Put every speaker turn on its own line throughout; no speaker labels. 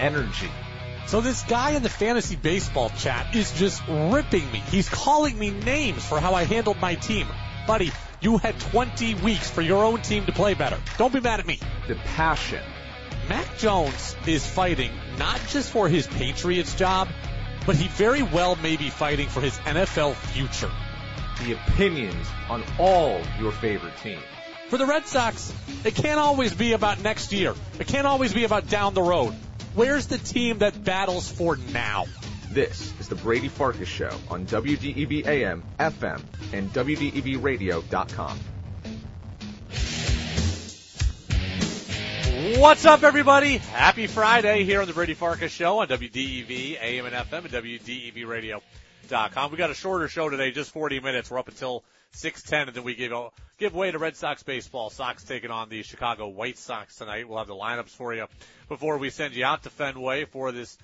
energy.
So this guy in the fantasy baseball chat is just ripping me. He's calling me names for how I handled my team. Buddy, you had 20 weeks for your own team to play better. Don't be mad at me.
The passion.
Mac Jones is fighting not just for his Patriots job, but he very well may be fighting for his NFL future.
The opinions on all your favorite teams.
For the Red Sox, it can't always be about next year. It can't always be about down the road. Where's the team that battles for now?
This is the Brady Farkas Show on WDEV AM, FM, and WDEVradio.com.
What's up, everybody? Happy Friday here on the Brady Farkas Show on WDEV AM and FM and WDEVradio.com. We got a shorter show today, just 40 minutes. We're up until 6:10, and then we give give way to Red Sox baseball. Sox taking on the Chicago White Sox tonight. We'll have the lineups for you before we send you out to Fenway for this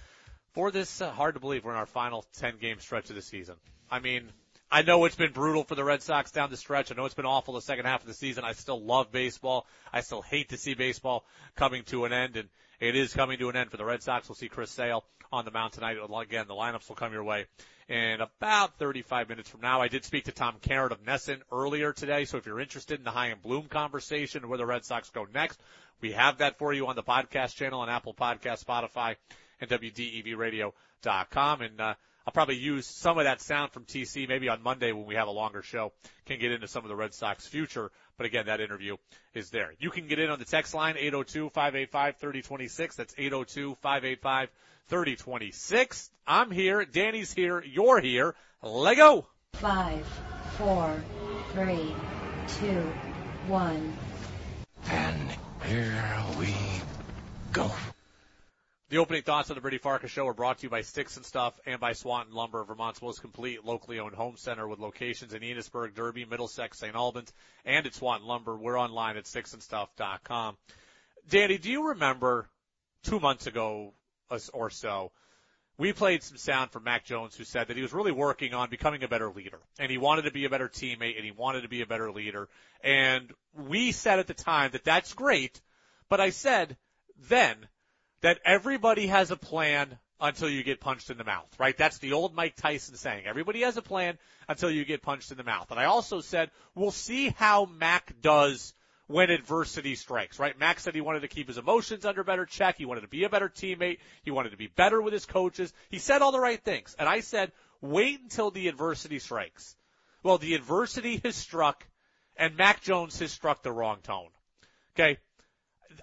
for this. Uh, hard to believe we're in our final 10 game stretch of the season. I mean, I know it's been brutal for the Red Sox down the stretch. I know it's been awful the second half of the season. I still love baseball. I still hate to see baseball coming to an end, and it is coming to an end for the Red Sox. We'll see Chris Sale on the mound tonight. Again, the lineups will come your way in about 35 minutes from now. I did speak to Tom Caron of NESN earlier today, so if you're interested in the Chaim Bloom conversation, and where the Red Sox go next, we have that for you on the podcast channel on Apple Podcast, Spotify, and WDEVradio.com. And uh, I'll probably use some of that sound from TC maybe on Monday when we have a longer show. Can get into some of the Red Sox future. But again, that interview is there. You can get in on the text line 802-585-3026. That's 802-585-3026. I'm here. Danny's here. You're here. Lego.
Five, four, three, two, one.
And here we go.
The opening thoughts of the Brady Farkas Show are brought to you by Sticks and Stuff and by Swanton Lumber, Vermont's most complete locally owned home center with locations in Enosburg, Derby, Middlesex, St. Albans, and at Swanton Lumber. We're online at sticksandstuff.com. Danny, do you remember two months ago or so, we played some sound from Mac Jones who said that he was really working on becoming a better leader and he wanted to be a better teammate and he wanted to be a better leader. And we said at the time that that's great, but I said then that everybody has a plan until you get punched in the mouth, right? That's the old Mike Tyson saying. Everybody has a plan until you get punched in the mouth. And I also said, we'll see how Mac does when adversity strikes, right? Mac said he wanted to keep his emotions under better check. He wanted to be a better teammate. He wanted to be better with his coaches. He said all the right things. And I said, wait until the adversity strikes. Well, the adversity has struck and Mac Jones has struck the wrong tone. Okay.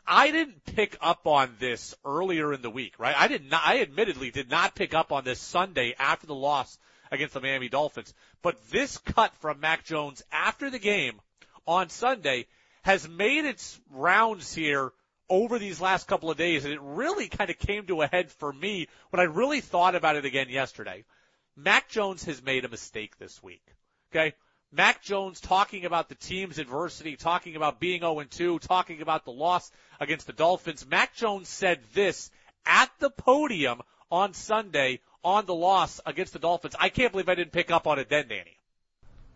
I didn't pick up on this earlier in the week, right? I did not, I admittedly did not pick up on this Sunday after the loss against the Miami Dolphins. But this cut from Mac Jones after the game on Sunday has made its rounds here over these last couple of days, and it really kind of came to a head for me when I really thought about it again yesterday. Mac Jones has made a mistake this week. Okay? Mac Jones talking about the team's adversity, talking about being 0-2, talking about the loss against the Dolphins. Mac Jones said this at the podium on Sunday on the loss against the Dolphins. I can't believe I didn't pick up on it then, Danny.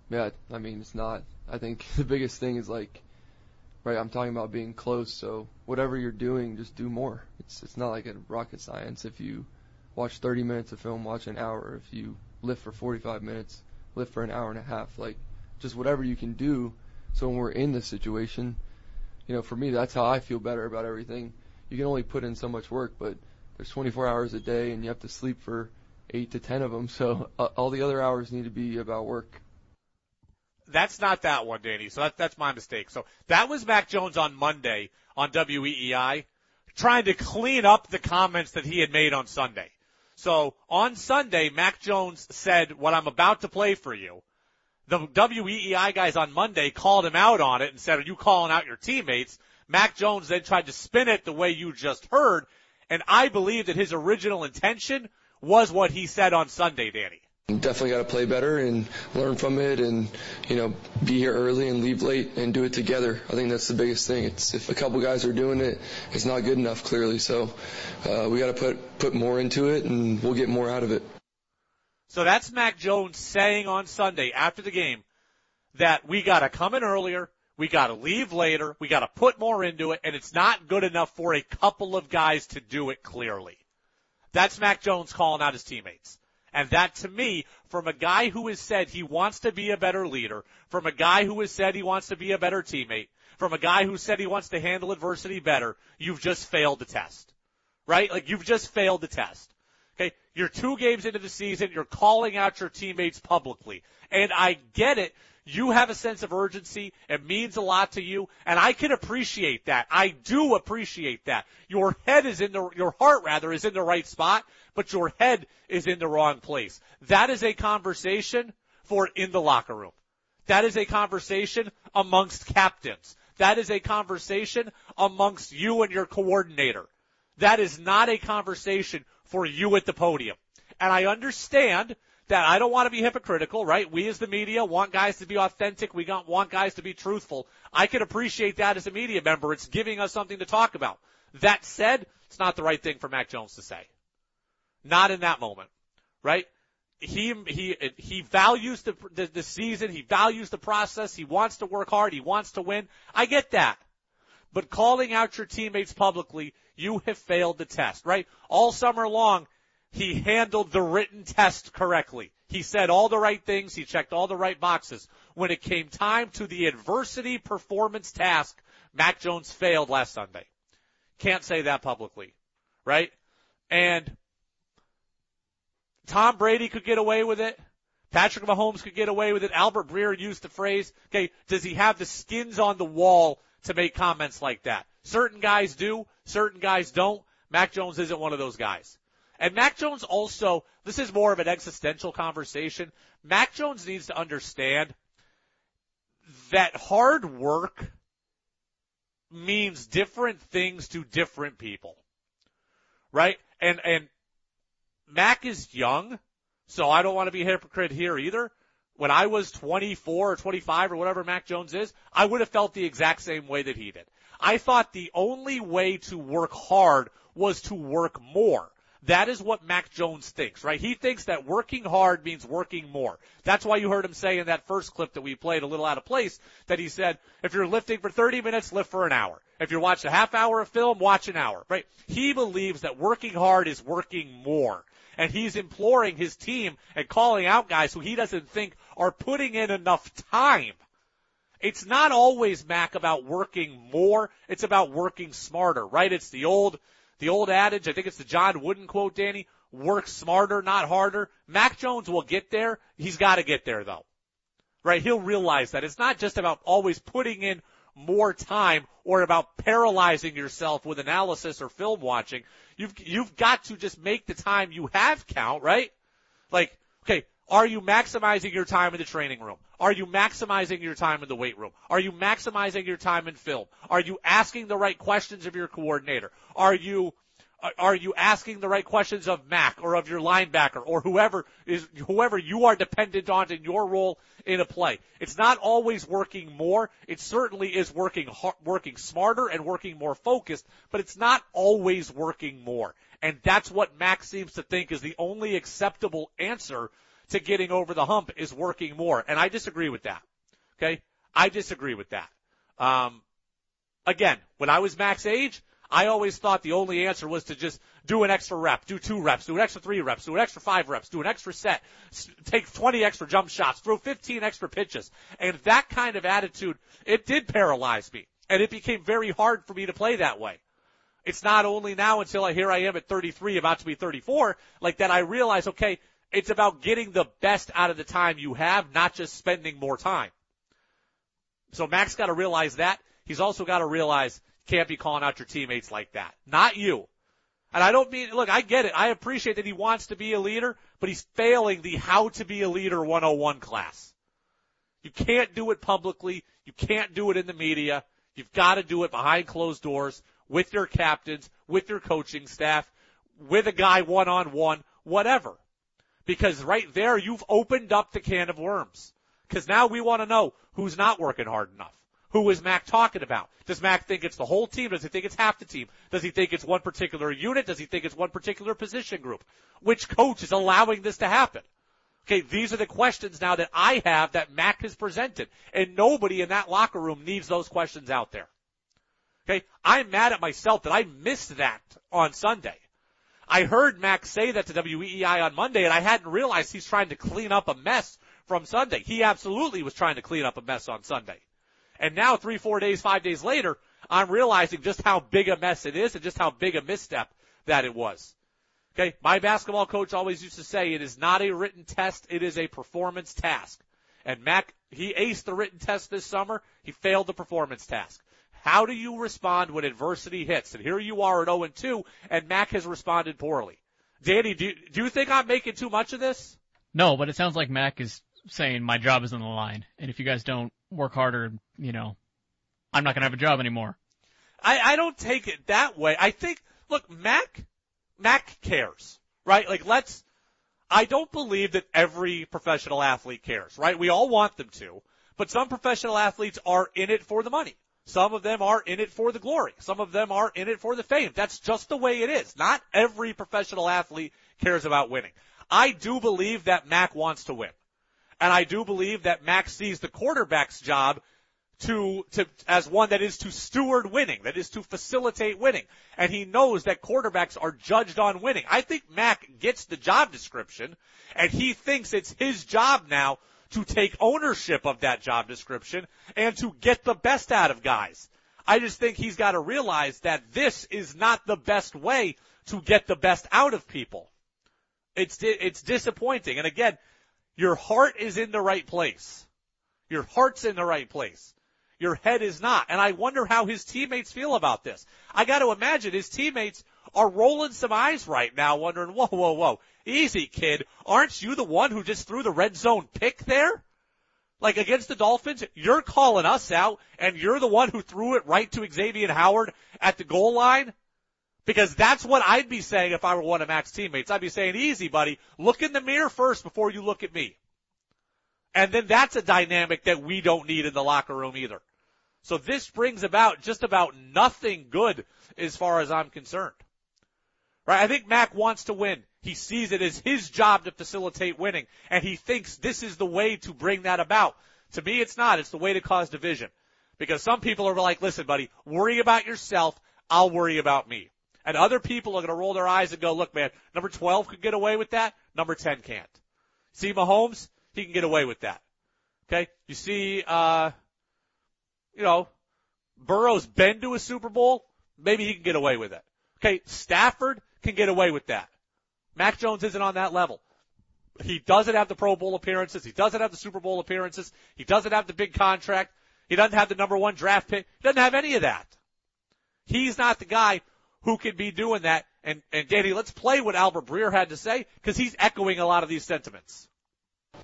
Yeah, I mean, it's not. I think the biggest thing is like, right, I'm talking about being close, so whatever you're doing, just do more. It's, it's not like a rocket science. If you watch 30 minutes of film, watch an hour. If you lift for 45 minutes, lift for an hour and a half. Like, just whatever you can do. So when we're in this situation, you know, for me, that's how I feel better about everything. You can only put in so much work, but there's 24 hours a day, and you have to sleep for eight to ten of them. So uh, all the other hours need to be about work.
That's not that one, Danny. So that, that's my mistake. So that was Mac Jones on Monday on WEEI, trying to clean up the comments that he had made on Sunday. So on Sunday, Mac Jones said, what I'm about to play for you. The WEEI guys on Monday called him out on it and said, are you calling out your teammates? Mac Jones then tried to spin it the way you just heard. And I believe that his original intention was what he said on Sunday, Danny.
Definitely got to play better and learn from it, and you know, be here early and leave late and do it together. I think that's the biggest thing. It's if a couple guys are doing it, it's not good enough clearly. So uh, we got to put put more into it, and we'll get more out of it.
So that's Mac Jones saying on Sunday after the game that we got to come in earlier, we got to leave later, we got to put more into it, and it's not good enough for a couple of guys to do it clearly. That's Mac Jones calling out his teammates. And that to me, from a guy who has said he wants to be a better leader, from a guy who has said he wants to be a better teammate, from a guy who said he wants to handle adversity better, you've just failed the test. Right? Like you've just failed the test. Okay? You're two games into the season, you're calling out your teammates publicly. And I get it. You have a sense of urgency. It means a lot to you. And I can appreciate that. I do appreciate that. Your head is in the, your heart rather is in the right spot, but your head is in the wrong place. That is a conversation for in the locker room. That is a conversation amongst captains. That is a conversation amongst you and your coordinator. That is not a conversation for you at the podium. And I understand that I don't want to be hypocritical, right? We as the media want guys to be authentic. We want guys to be truthful. I can appreciate that as a media member. It's giving us something to talk about. That said, it's not the right thing for Mac Jones to say. Not in that moment, right? He, he, he values the, the, the season. He values the process. He wants to work hard. He wants to win. I get that. But calling out your teammates publicly, you have failed the test, right? All summer long, he handled the written test correctly. He said all the right things. He checked all the right boxes. When it came time to the adversity performance task, Mac Jones failed last Sunday. Can't say that publicly, right? And Tom Brady could get away with it. Patrick Mahomes could get away with it. Albert Breer used the phrase, okay, does he have the skins on the wall to make comments like that? Certain guys do, certain guys don't. Mac Jones isn't one of those guys. And Mac Jones also, this is more of an existential conversation. Mac Jones needs to understand that hard work means different things to different people. Right? And, and Mac is young, so I don't want to be a hypocrite here either. When I was 24 or 25 or whatever Mac Jones is, I would have felt the exact same way that he did. I thought the only way to work hard was to work more. That is what Mac Jones thinks, right? He thinks that working hard means working more. That's why you heard him say in that first clip that we played a little out of place that he said, if you're lifting for 30 minutes, lift for an hour. If you're watching a half hour of film, watch an hour, right? He believes that working hard is working more. And he's imploring his team and calling out guys who he doesn't think are putting in enough time. It's not always, Mac, about working more. It's about working smarter, right? It's the old, the old adage, I think it's the John Wooden quote, Danny, work smarter, not harder. Mac Jones will get there. He's got to get there though. Right? He'll realize that it's not just about always putting in more time or about paralyzing yourself with analysis or film watching. You've, you've got to just make the time you have count, right? Like, okay, are you maximizing your time in the training room? Are you maximizing your time in the weight room? Are you maximizing your time in film? Are you asking the right questions of your coordinator? Are you are you asking the right questions of Mac or of your linebacker or whoever is whoever you are dependent on in your role in a play? It's not always working more. It certainly is working working smarter and working more focused, but it's not always working more. And that's what Mac seems to think is the only acceptable answer to getting over the hump is working more. And I disagree with that. Okay? I disagree with that. Um, again, when I was Mac's age, I always thought the only answer was to just do an extra rep, do two reps, do an extra three reps, do an extra five reps, do an extra set, take 20 extra jump shots, throw 15 extra pitches. And that kind of attitude, it did paralyze me. And it became very hard for me to play that way. It's not only now until I, here I am at 33, about to be 34, like that I realize, okay, it's about getting the best out of the time you have, not just spending more time. So Max got to realize that. He's also got to realize can't be calling out your teammates like that. Not you. And I don't mean, look, I get it. I appreciate that he wants to be a leader, but he's failing the how to be a leader 101 class. You can't do it publicly. You can't do it in the media. You've got to do it behind closed doors with your captains, with your coaching staff, with a guy one on one, whatever. Because right there, you've opened up the can of worms. Because now we want to know who's not working hard enough. Who is Mac talking about? Does Mac think it's the whole team? Does he think it's half the team? Does he think it's one particular unit? Does he think it's one particular position group? Which coach is allowing this to happen? Okay, these are the questions now that I have that Mac has presented. And nobody in that locker room needs those questions out there. Okay, I'm mad at myself that I missed that on Sunday. I heard Mac say that to WEEI on Monday and I hadn't realized he's trying to clean up a mess from Sunday. He absolutely was trying to clean up a mess on Sunday. And now three, four days, five days later, I'm realizing just how big a mess it is and just how big a misstep that it was. Okay. My basketball coach always used to say it is not a written test. It is a performance task. And Mac, he aced the written test this summer. He failed the performance task. How do you respond when adversity hits? And here you are at 0 and 2 and Mac has responded poorly. Danny, do, do you think I'm making too much of this?
No, but it sounds like Mac is saying my job is on the line. And if you guys don't work harder, you know, I'm not going to have a job anymore.
I, I don't take it that way. I think, look, Mac, Mac cares, right? Like let's, I don't believe that every professional athlete cares, right? We all want them to, but some professional athletes are in it for the money. Some of them are in it for the glory. Some of them are in it for the fame. That's just the way it is. Not every professional athlete cares about winning. I do believe that Mac wants to win. And I do believe that Mac sees the quarterback's job to, to, as one that is to steward winning, that is to facilitate winning. And he knows that quarterbacks are judged on winning. I think Mac gets the job description and he thinks it's his job now to take ownership of that job description and to get the best out of guys. I just think he's got to realize that this is not the best way to get the best out of people. It's, it's disappointing. And again, your heart is in the right place. Your heart's in the right place. Your head is not. And I wonder how his teammates feel about this. I got to imagine his teammates are rolling some eyes right now wondering, whoa, whoa, whoa. Easy, kid. Aren't you the one who just threw the red zone pick there? Like against the Dolphins, you're calling us out and you're the one who threw it right to Xavier Howard at the goal line? Because that's what I'd be saying if I were one of Mac's teammates. I'd be saying, easy, buddy. Look in the mirror first before you look at me. And then that's a dynamic that we don't need in the locker room either. So this brings about just about nothing good as far as I'm concerned. Right? I think Mac wants to win. He sees it as his job to facilitate winning, and he thinks this is the way to bring that about. To me, it's not. It's the way to cause division. Because some people are like, listen, buddy, worry about yourself. I'll worry about me. And other people are going to roll their eyes and go, look, man, number 12 could get away with that. Number 10 can't. See Mahomes? He can get away with that. Okay? You see, uh, you know, Burrow's been to a Super Bowl. Maybe he can get away with it. Okay, Stafford can get away with that. Mac Jones isn't on that level. He doesn't have the Pro Bowl appearances. He doesn't have the Super Bowl appearances. He doesn't have the big contract. He doesn't have the number one draft pick. He doesn't have any of that. He's not the guy who could be doing that. And, and Danny, let's play what Albert Breer had to say because he's echoing a lot of these sentiments.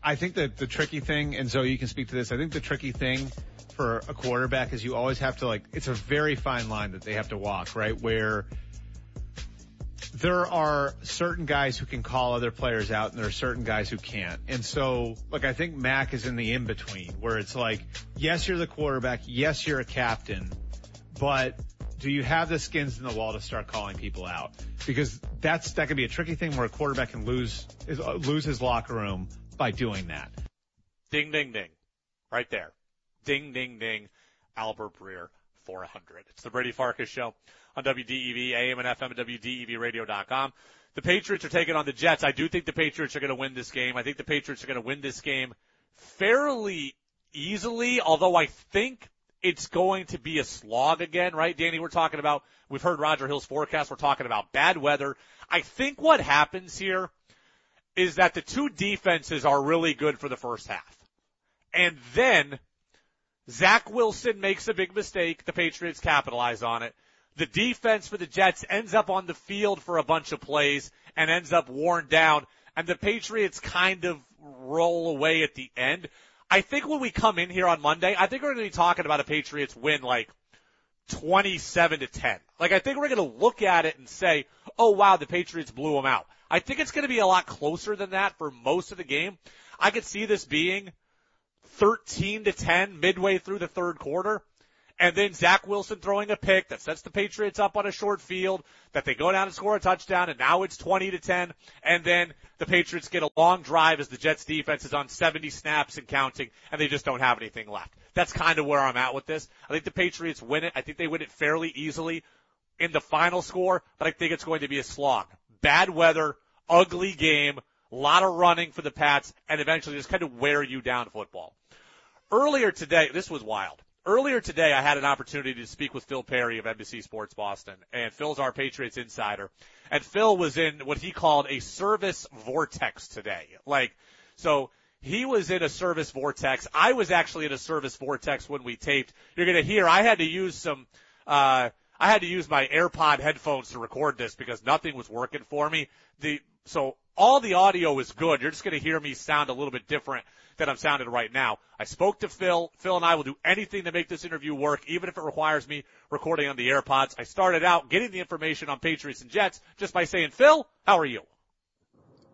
I think that the tricky thing, and Zoe, you can speak to this. I think the tricky thing for a quarterback is you always have to like, it's a very fine line that they have to walk, right? Where there are certain guys who can call other players out and there are certain guys who can't. And so, like, I think Mac is in the in between where it's like, yes, you're the quarterback. Yes, you're a captain, but do you have the skins in the wall to start calling people out? Because that's, that can be a tricky thing where a quarterback can lose, uh, lose his locker room by doing that.
Ding, ding, ding. Right there. Ding, ding, ding. Albert Breer, 400. It's the Brady Farkas Show on WDEV, AM and FM at WDEVradio.com. The Patriots are taking on the Jets. I do think the Patriots are going to win this game. I think the Patriots are going to win this game fairly easily, although I think it's going to be a slog again, right? Danny, we're talking about, we've heard Roger Hill's forecast. We're talking about bad weather. I think what happens here is that the two defenses are really good for the first half. And then Zach Wilson makes a big mistake. The Patriots capitalize on it. The defense for the Jets ends up on the field for a bunch of plays and ends up worn down. And the Patriots kind of roll away at the end. I think when we come in here on Monday, I think we're going to be talking about a Patriots win like 27 to 10. Like I think we're going to look at it and say, oh wow, the Patriots blew them out. I think it's going to be a lot closer than that for most of the game. I could see this being 13 to 10 midway through the third quarter. And then Zach Wilson throwing a pick that sets the Patriots up on a short field, that they go down and score a touchdown, and now it's 20 to 10. And then the Patriots get a long drive as the Jets defense is on 70 snaps and counting, and they just don't have anything left. That's kind of where I'm at with this. I think the Patriots win it. I think they win it fairly easily in the final score, but I think it's going to be a slog. bad weather, ugly game, a lot of running for the Pats, and eventually just kind of wear you down football. Earlier today, this was wild. Earlier today, I had an opportunity to speak with Phil Perry of NBC Sports Boston, and Phil's our Patriots insider. And Phil was in what he called a service vortex today. Like, so he was in a service vortex. I was actually in a service vortex when we taped. You're gonna hear I had to use some, uh, I had to use my AirPod headphones to record this because nothing was working for me. The, so all the audio is good. You're just gonna hear me sound a little bit different than I'm sounding right now. I spoke to Phil. Phil and I will do anything to make this interview work, even if it requires me recording on the AirPods. I started out getting the information on Patriots and Jets just by saying, Phil, how are you?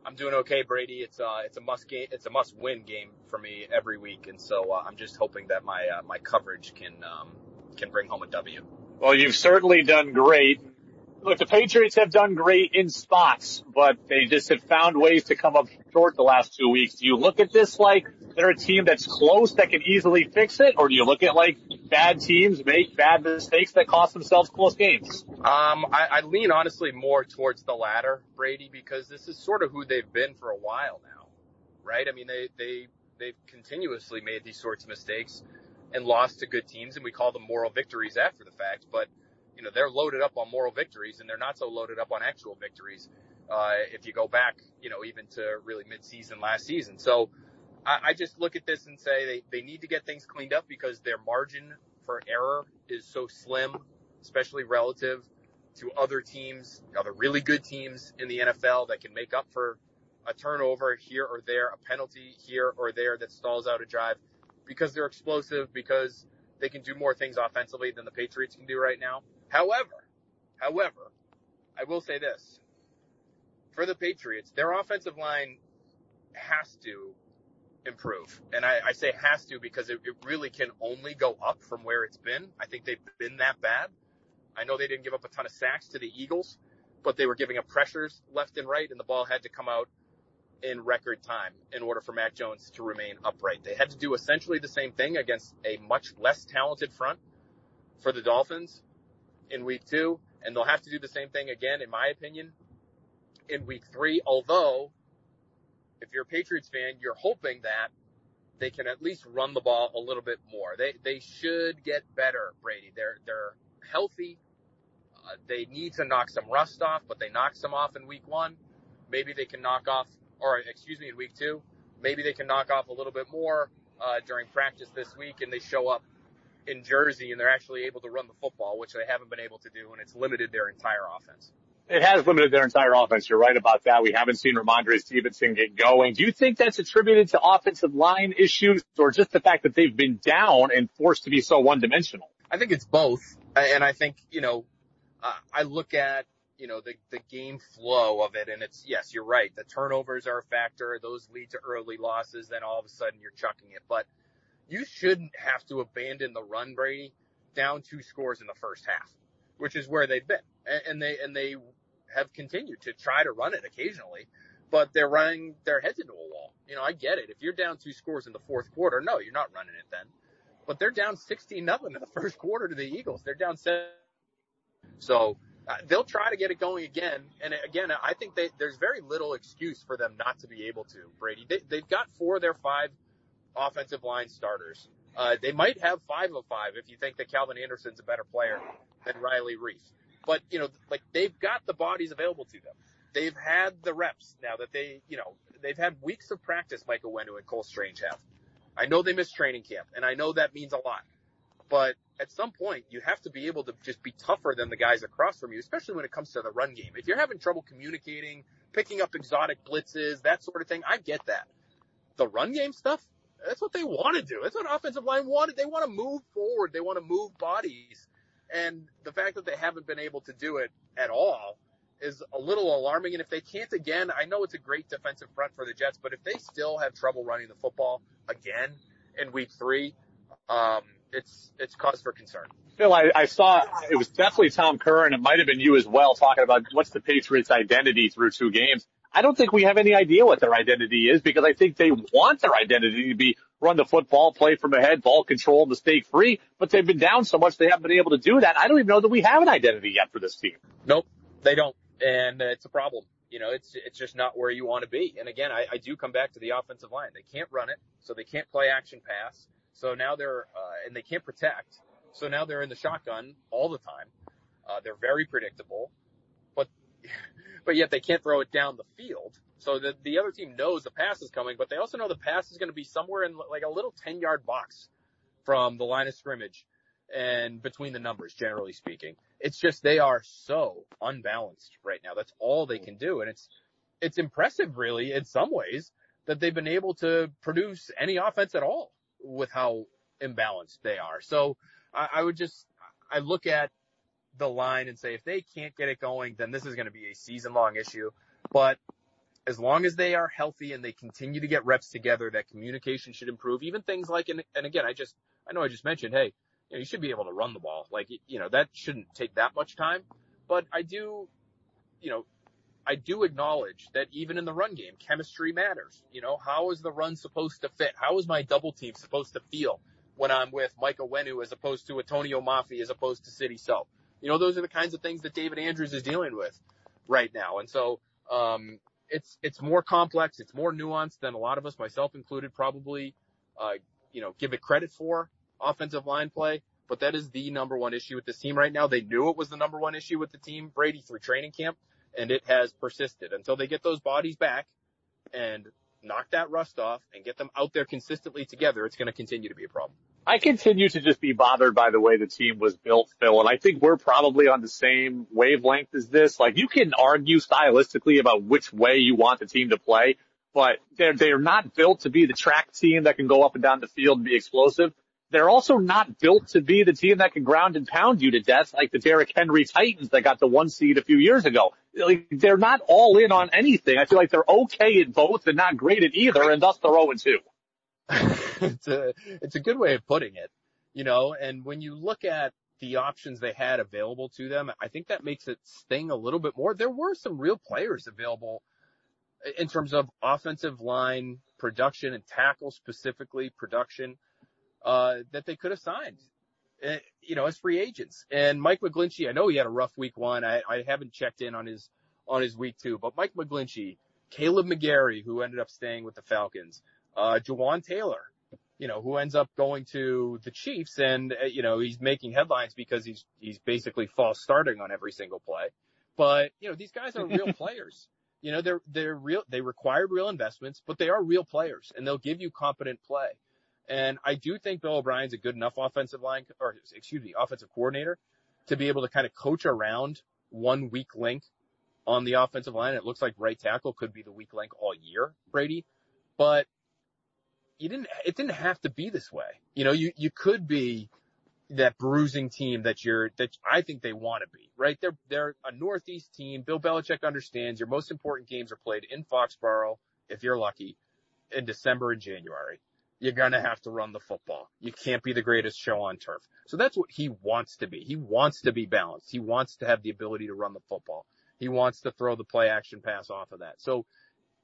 I'm doing okay, Brady. It's uh, it's a must game. It's a must win game for me every week, and so uh, I'm just hoping that my uh, my coverage can um, can bring home a W.
Well, you've certainly done great. Look, the Patriots have done great in spots, but they just have found ways to come up short the last two weeks. Do you look at this like they're a team that's close that can easily fix it, or do you look at like bad teams make bad mistakes that cost themselves close games?
Um, I, I lean honestly more towards the latter, Brady, because this is sort of who they've been for a while now, right? I mean, they they they've continuously made these sorts of mistakes and lost to good teams, and we call them moral victories after the fact, but you know, they're loaded up on moral victories and they're not so loaded up on actual victories. Uh, if you go back, you know, even to really mid-season last season. So I, I just look at this and say they, they need to get things cleaned up because their margin for error is so slim, especially relative to other teams, other really good teams in the NFL that can make up for a turnover here or there, a penalty here or there that stalls out a drive because they're explosive, because they can do more things offensively than the Patriots can do right now. However, however, I will say this. For the Patriots, their offensive line has to improve. And I, I say has to because it, it really can only go up from where it's been. I think they've been that bad. I know they didn't give up a ton of sacks to the Eagles, but they were giving up pressures left and right and the ball had to come out in record time in order for Mac Jones to remain upright. They had to do essentially the same thing against a much less talented front for the Dolphins in week two, and they'll have to do the same thing again, in my opinion, in week three. Although, if you're a Patriots fan, you're hoping that they can at least run the ball a little bit more. They they should get better, Brady. They're they're healthy. Uh, they need to knock some rust off, but they knocked some off in week one. Maybe they can knock off, or excuse me, in week two. Maybe they can knock off a little bit more uh, during practice this week, and they show up in Jersey and they're actually able to run the football, which they haven't been able to do, and it's limited their entire offense.
It has limited their entire offense. You're right about that. We haven't seen Rhamondre Stevenson get going. Do you think that's attributed to offensive line issues or just the fact that they've been down and forced to be so one dimensional?
I think it's both. And I think, you know, I look at, you know, the, the game flow of it and it's, yes, you're right. The turnovers are a factor. Those lead to early losses. Then all of a sudden you're chucking it. But you shouldn't have to abandon the run, Brady, down two scores in the first half, which is where they've been. And they, and they have continued to try to run it occasionally, but they're running their heads into a wall. You know, I get it. If you're down two scores in the fourth quarter, no, you're not running it then. But they're down 16 nothing in the first quarter to the Eagles. They're down seven. So uh, they'll try to get it going again. And again, I think they, there's very little excuse for them not to be able to, Brady. They, they've got four of their five offensive line starters. Uh, they might have five of five if you think that Calvin Anderson's a better player than Riley Reiff. But, you know, like they've got the bodies available to them. They've had the reps now that they, you know, they've had weeks of practice, Michael Onwenu and Cole Strange have. I know they missed training camp and I know that means a lot. But at some point, you have to be able to just be tougher than the guys across from you, especially when it comes to the run game. If you're having trouble communicating, picking up exotic blitzes, that sort of thing, I get that. The run game stuff, that's what they want to do. That's what offensive line wanted. They want to move forward. They want to move bodies. And the fact that they haven't been able to do it at all is a little alarming. And if they can't again, I know it's a great defensive front for the Jets, but if they still have trouble running the football again in week three, um, it's, it's cause for concern.
Phil, I, I saw it was definitely Tom Caron and it might have been you as well talking about what's the Patriots identity through two games. I don't think we have any idea what their identity is because I think they want their identity to be run the football, play from ahead, ball control, mistake free, but they've been down so much they haven't been able to do that. I don't even know that we have an identity yet for this team.
Nope, they don't. And it's a problem. You know, it's it's just not where you want to be. And again, I, I do come back to the offensive line. They can't run it, so they can't play action pass. So now they're uh, and they can't protect. So now they're in the shotgun all the time. Uh, they're very predictable, but but yet they can't throw it down the field. So the the other team knows the pass is coming, but they also know the pass is going to be somewhere in like a little 10 yard box from the line of scrimmage and between the numbers, generally speaking. It's just they are so unbalanced right now. That's all they can do. And it's, it's impressive really in some ways that they've been able to produce any offense at all with how imbalanced they are. So I, I would just, I look at the line and say if they can't get it going, then this is going to be a season long issue. But as long as they are healthy and they continue to get reps together, that communication should improve. Even things like, and, and again, I just, I know I just mentioned, hey, you, know, you should be able to run the ball. Like, you know, that shouldn't take that much time. But I do, you know, I do acknowledge that even in the run game, chemistry matters. You know, how is the run supposed to fit? How is my double team supposed to feel when I'm with Michael Onwenu as opposed to Atonio Mafi as opposed to Sidy Sow? You know, those are the kinds of things that David Andrews is dealing with right now. And so, um, it's, it's more complex. It's more nuanced than a lot of us, myself included, probably, uh, you know, give it credit for offensive line play. But that is the number one issue with this team right now. They knew it was the number one issue with the team, Brady, through training camp, and it has persisted until they get those bodies back and knock that rust off and get them out there consistently together. It's going to continue to be a problem.
I continue to just be bothered by the way the team was built, Phil, and I think we're probably on the same wavelength as this. Like you can argue stylistically about which way you want the team to play, but they're, they're not built to be the track team that can go up and down the field and be explosive they're also not built to be the team that can ground and pound you to death like the Derrick Henry Titans that got the one seed a few years ago. Like, they're not all in on anything. I feel like they're okay at both and not great at either, and thus they're 0 2.
it's a, it's a good way of putting it, you know, and when you look at the options they had available to them, I think that makes it sting a little bit more. There were some real players available in terms of offensive line production and tackle specifically production uh, that they could have signed, uh, you know, as free agents. And Mike McGlinchey, I know he had a rough week one. I, I haven't checked in on his, on his week two, but Mike McGlinchey, Kaleb McGary, who ended up staying with the Falcons, uh, Jawaan Taylor, you know, who ends up going to the Chiefs and, uh, you know, he's making headlines because he's, he's basically false starting on every single play. But, you know, these guys are real players. You know, they're, they're real, they require real investments, but they are real players and they'll give you competent play. And I do think Bill O'Brien's a good enough offensive line, or excuse me, offensive coordinator to be able to kind of coach around one weak link on the offensive line. It looks like right tackle could be the weak link all year, Brady, but you didn't, it didn't have to be this way. You know, you, you could be that bruising team that you're, that I think they want to be, right? They're, they're a Northeast team. Bill Belichick understands your most important games are played in Foxborough, if you're lucky, in December and January you're going to have to run the football. You can't be the greatest show on turf. So that's what he wants to be. He wants to be balanced. He wants to have the ability to run the football. He wants to throw the play action pass off of that. So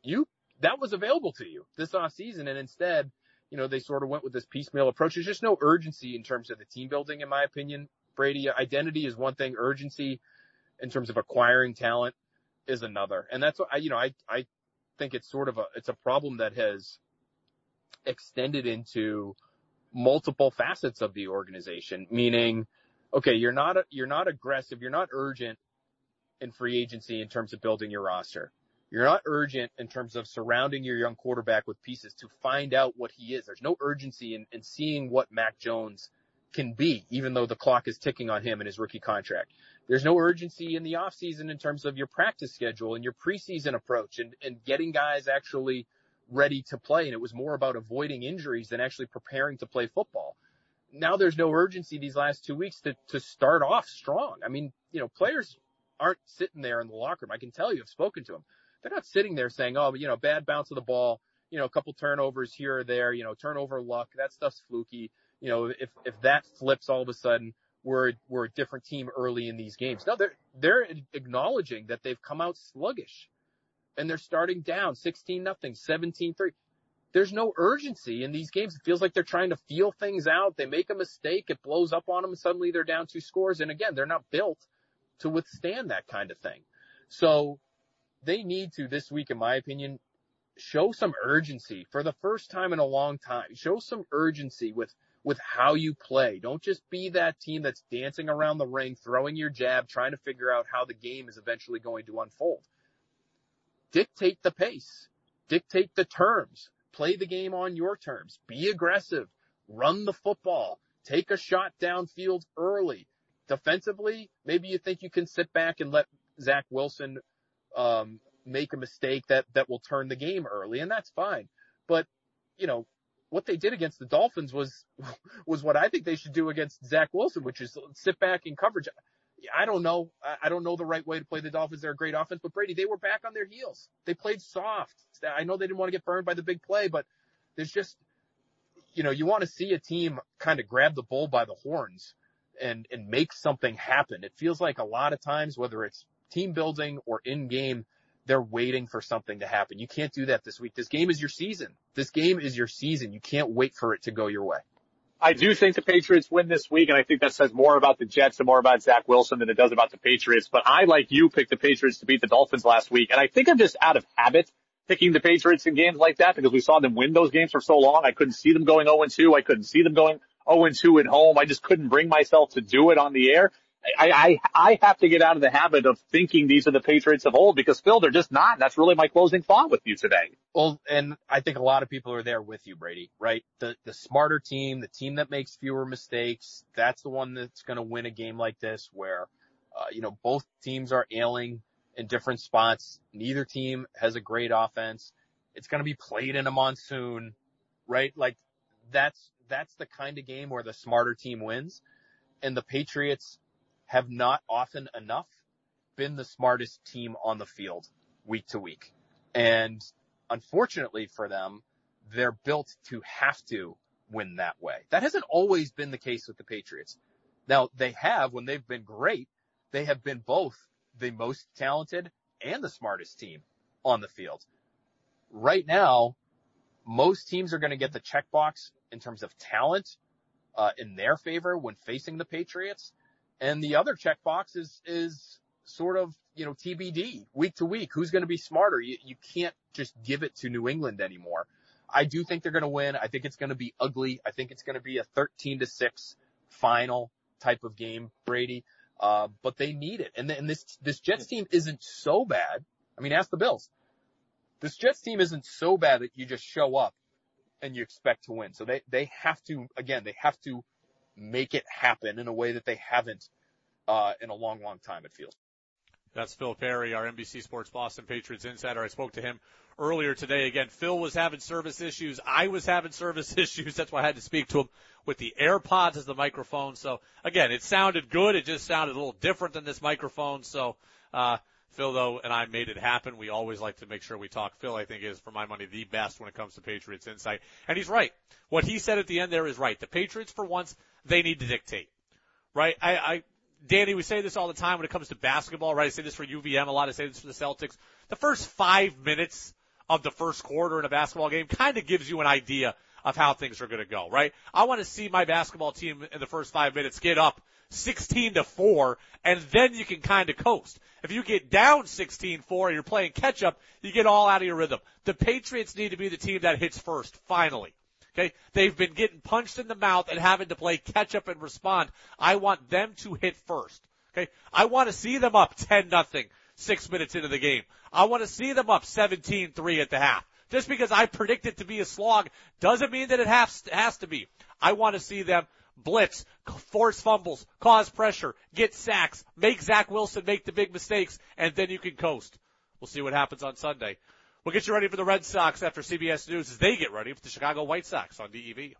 you, that was available to you this off season. And instead, you know, they sort of went with this piecemeal approach. There's just no urgency in terms of the team building, in my opinion. Brady, identity is one thing. Urgency in terms of acquiring talent is another. And that's what I, you know, I, I think it's sort of a, it's a problem that has extended into multiple facets of the organization, meaning, okay, you're not, you're not aggressive, you're not urgent in free agency in terms of building your roster. You're not urgent in terms of surrounding your young quarterback with pieces to find out what he is. There's no urgency in, in seeing what Mac Jones can be, even though the clock is ticking on him in his rookie contract. There's no urgency in the offseason in terms of your practice schedule and your preseason approach and, and getting guys actually ready to play and it was more about avoiding injuries than actually preparing to play football. Now there's no urgency these last two weeks to, to start off strong. I mean, you know, players aren't sitting there in the locker room. I can tell you, I've spoken to them. They're not sitting there saying, oh, you know, bad bounce of the ball, you know, a couple turnovers here or there, you know, turnover luck, that stuff's fluky. You know, if, if that flips all of a sudden, we're, we're a different team early in these games. No, they're, they're acknowledging that they've come out sluggish and they're starting down 16 nothing, 17 3. There's no urgency in these games. It feels like they're trying to feel things out. They make a mistake. It blows up on them. And suddenly they're down two scores. And again, they're not built to withstand that kind of thing. So they need to this week, in my opinion, show some urgency for the first time in a long time. Show some urgency with with how you play. Don't just be that team that's dancing around the ring, throwing your jab, trying to figure out how the game is eventually going to unfold. Dictate the pace. Dictate the terms. Play the game on your terms. Be aggressive. Run the football. Take a shot downfield early. Defensively, maybe you think you can sit back and let Zach Wilson um, make a mistake that that will turn the game early, and that's fine. But you know what they did against the Dolphins was was what I think they should do against Zach Wilson, which is sit back in coverage. I don't know. I don't know the right way to play the Dolphins. They're a great offense, but Brady, they were back on their heels. They played soft. I know they didn't want to get burned by the big play, but there's just, you know, you want to see a team kind of grab the bull by the horns and, and make something happen. It feels like a lot of times, whether it's team building or in game, they're waiting for something to happen. You can't do that this week. This game is your season. This game is your season. You can't wait for it to go your way.
I do think the Patriots win this week, and I think that says more about the Jets and more about Zach Wilson than it does about the Patriots. But I, like you, picked the Patriots to beat the Dolphins last week, and I think I'm just out of habit picking the Patriots in games like that because we saw them win those games for so long. I couldn't see them going 0-2. I couldn't see them going 0-2 at home. I just couldn't bring myself to do it on the air. I, I, I have to get out of the habit of thinking these are the Patriots of old because Phil, they're just not. That's really my closing thought with you today.
Well, and I think a lot of people are there with you, Brady, right? The, the smarter team, the team that makes fewer mistakes, that's the one that's going to win a game like this where, uh, you know, both teams are ailing in different spots. Neither team has a great offense. It's going to be played in a monsoon, right? Like that's, that's the kind of game where the smarter team wins. And the Patriots have not often enough been the smartest team on the field week to week. And unfortunately for them, they're built to have to win that way. That hasn't always been the case with the Patriots. Now they have, when they've been great, they have been both the most talented and the smartest team on the field. Right now, most teams are going to get the checkbox in terms of talent uh, in their favor when facing the Patriots. And the other checkbox is, is sort of, you know, TBD week to week. Who's going to be smarter? You, you can't just give it to New England anymore. I do think they're going to win. I think it's going to be ugly. I think it's going to be a 13 to 6 final type of game, Brady. Uh, but they need it. And, and this, this Jets team isn't so bad. I mean, ask the Bills. This Jets team isn't so bad that you just show up and you expect to win. So they, they have to, again, they have to make it happen in a way that they haven't uh, in a long, long time. It feels.
That's Phil Perry, our NBC Sports Boston Patriots insider. I spoke to him earlier today. Again, Phil was having service issues. I was having service issues. That's why I had to speak to him with the AirPods as the microphone. So again, it sounded good. It just sounded a little different than this microphone. So, uh, Phil though and I made it happen. We always like to make sure we talk. Phil, I think is for my money the best when it comes to Patriots insight. And he's right. What he said at the end there is right. The Patriots for once, they need to dictate. Right? I, I Danny, we say this all the time when it comes to basketball, right? I say this for UVM a lot. I say this for the Celtics. The first five minutes of the first quarter in a basketball game kind of gives you an idea of how things are going to go, right? I want to see my basketball team in the first five minutes get up 16 to 4 and then you can kind of coast. If you get down 16-4 and you're playing catch up, you get all out of your rhythm. The Patriots need to be the team that hits first, finally. Okay. They've been getting punched in the mouth and having to play catch up and respond. I want them to hit first. Okay. I want to see them up 10 nothing six minutes into the game. I want to see them up 17-3 at the half. Just because I predict it to be a slog doesn't mean that it has, has to be. I want to see them blitz, force fumbles, cause pressure, get sacks, make Zach Wilson make the big mistakes, and then you can coast. We'll see what happens on Sunday. We'll get you ready for the Red Sox after CBS News as they get ready for the Chicago White Sox on DEV.